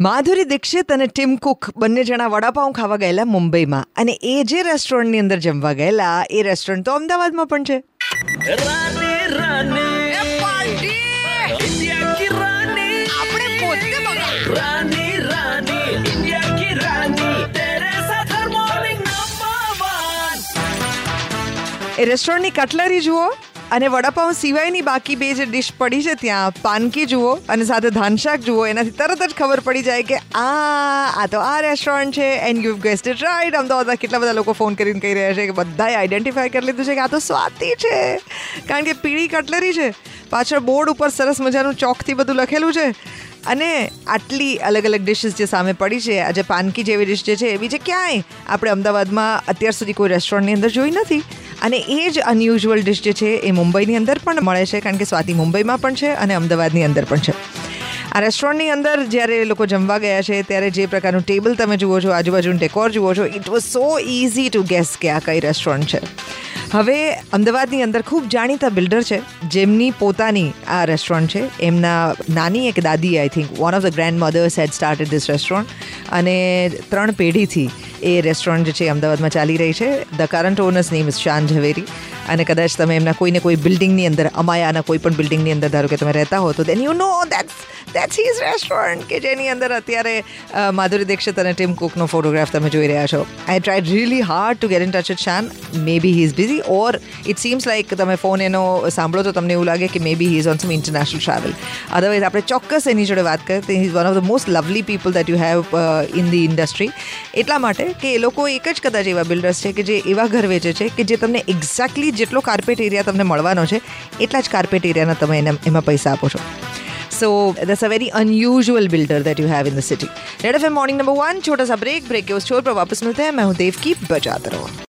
માધુરી દીક્ષિત અને team Cook બંને જણા વડાપાઉં ખાવા ગયેલા મુંબઈમાં. અને એ જે રેસ્ટોરન્ટની અંદર જમવા ગયેલા એ રેસ્ટોરન્ટ તો અમદાવાદમાં પણ છે. એ રેસ્ટોરન્ટની કટલરી જુઓ. અને વડાપાઉં સિવાયની બાકી બે જે ડિશ પડી છે ત્યાં, પાનકી જુઓ અને સાથે ધાનશાક જુઓ, એનાથી તરત જ ખબર પડી જાય કે આ આ તો આ રેસ્ટોરન્ટ છે and you guessed it right અમદાવાદમાં કેટલા બધા લોકો ફોન કરીને કહી રહ્યા છે કે બધાએ આઈડેન્ટિફાય કરી લીધું છે કે આ તો સ્વાતિ છે. કારણ કે પીળી કટલરી છે. પાછળ બોર્ડ ઉપર સરસ મજાનું ચોકથી બધું લખેલું છે. અને આટલી અલગ અલગ ડિશિસ જે સામે પડી છે આજે પાનકી જેવી ડિશ જે છે, એ બીજે ક્યાંય? આપણે અમદાવાદમાં અત્યાર સુધી કોઈ રેસ્ટોરન્ટની અંદર જોઈ નથી. અને એ જ અનયુઝ્યુઅલ ડિશ જે છે એ મુંબઈની અંદર પણ મળે છે, કારણ કે સ્વાતિ મુંબઈમાં પણ છે અને અમદાવાદની અંદર પણ છે. આ રેસ્ટોરન્ટની અંદર જ્યારે લોકો જમવા ગયા છે, ત્યારે જે પ્રકારનું ટેબલ તમે જુઓ છો, આજુબાજુનું ડેકોર જુઓ છો it was so easy to guess કે આ કઈ રેસ્ટોરન્ટ છે. હવે અમદાવાદની અંદર ખૂબ જાણીતા બિલ્ડર છે, જેમની પોતાની આ રેસ્ટોરન્ટ છે. એમના નાની એક દાદી I think one of the grandmothers had started this restaurant અને ત્રણ પેઢીથી એ રેસ્ટોરન્ટ જે છે અમદાવાદમાં ચાલી રહી છે. The current owners name is Shaan Zaveri અને કદાચ તમે એમના કોઈને કોઈ બિલ્ડિંગની અંદર, અમાયાના કોઈ પણ બિલ્ડિંગની અંદર, ધારો કે તમે રહેતા હો, તો then you know that's that's his restaurant કે જેની અંદર અત્યારે માધુરી દીક્ષિત અને ટીમ કુકનો ફોટોગ્રાફ તમે જોઈ રહ્યા છો. I try really hard to get in touch with Shaan maybe he is busy or it seems like તમે ફોન એનો સાંભળો તો તમને એવું લાગે કે maybe he is on some international travel otherwise આપણે ચોક્કસ એની જોડે વાત કરીએ. He is one of the most lovely people that you have in the industry એટલા માટે કે એ લોકો એક જ કદાચ એવા બિલ્ડર્સ છે કે જે એવા ઘર વેચે છે કે જે તમને એક્ઝેક્ટલી જેટલો કાર્પેટ એરિયા તમને મળવાનો છે, એટલા જ કાર્પેટ એરિયાના તમે એને, એમાં પૈસા આપો છો. so that's a very unusual builder that you have in the city red F morning number one छोटा सा ब्रेक ब्रेक के उस छोर पर वापस मिलते हैं मैं हूँ देव की बजाते रहो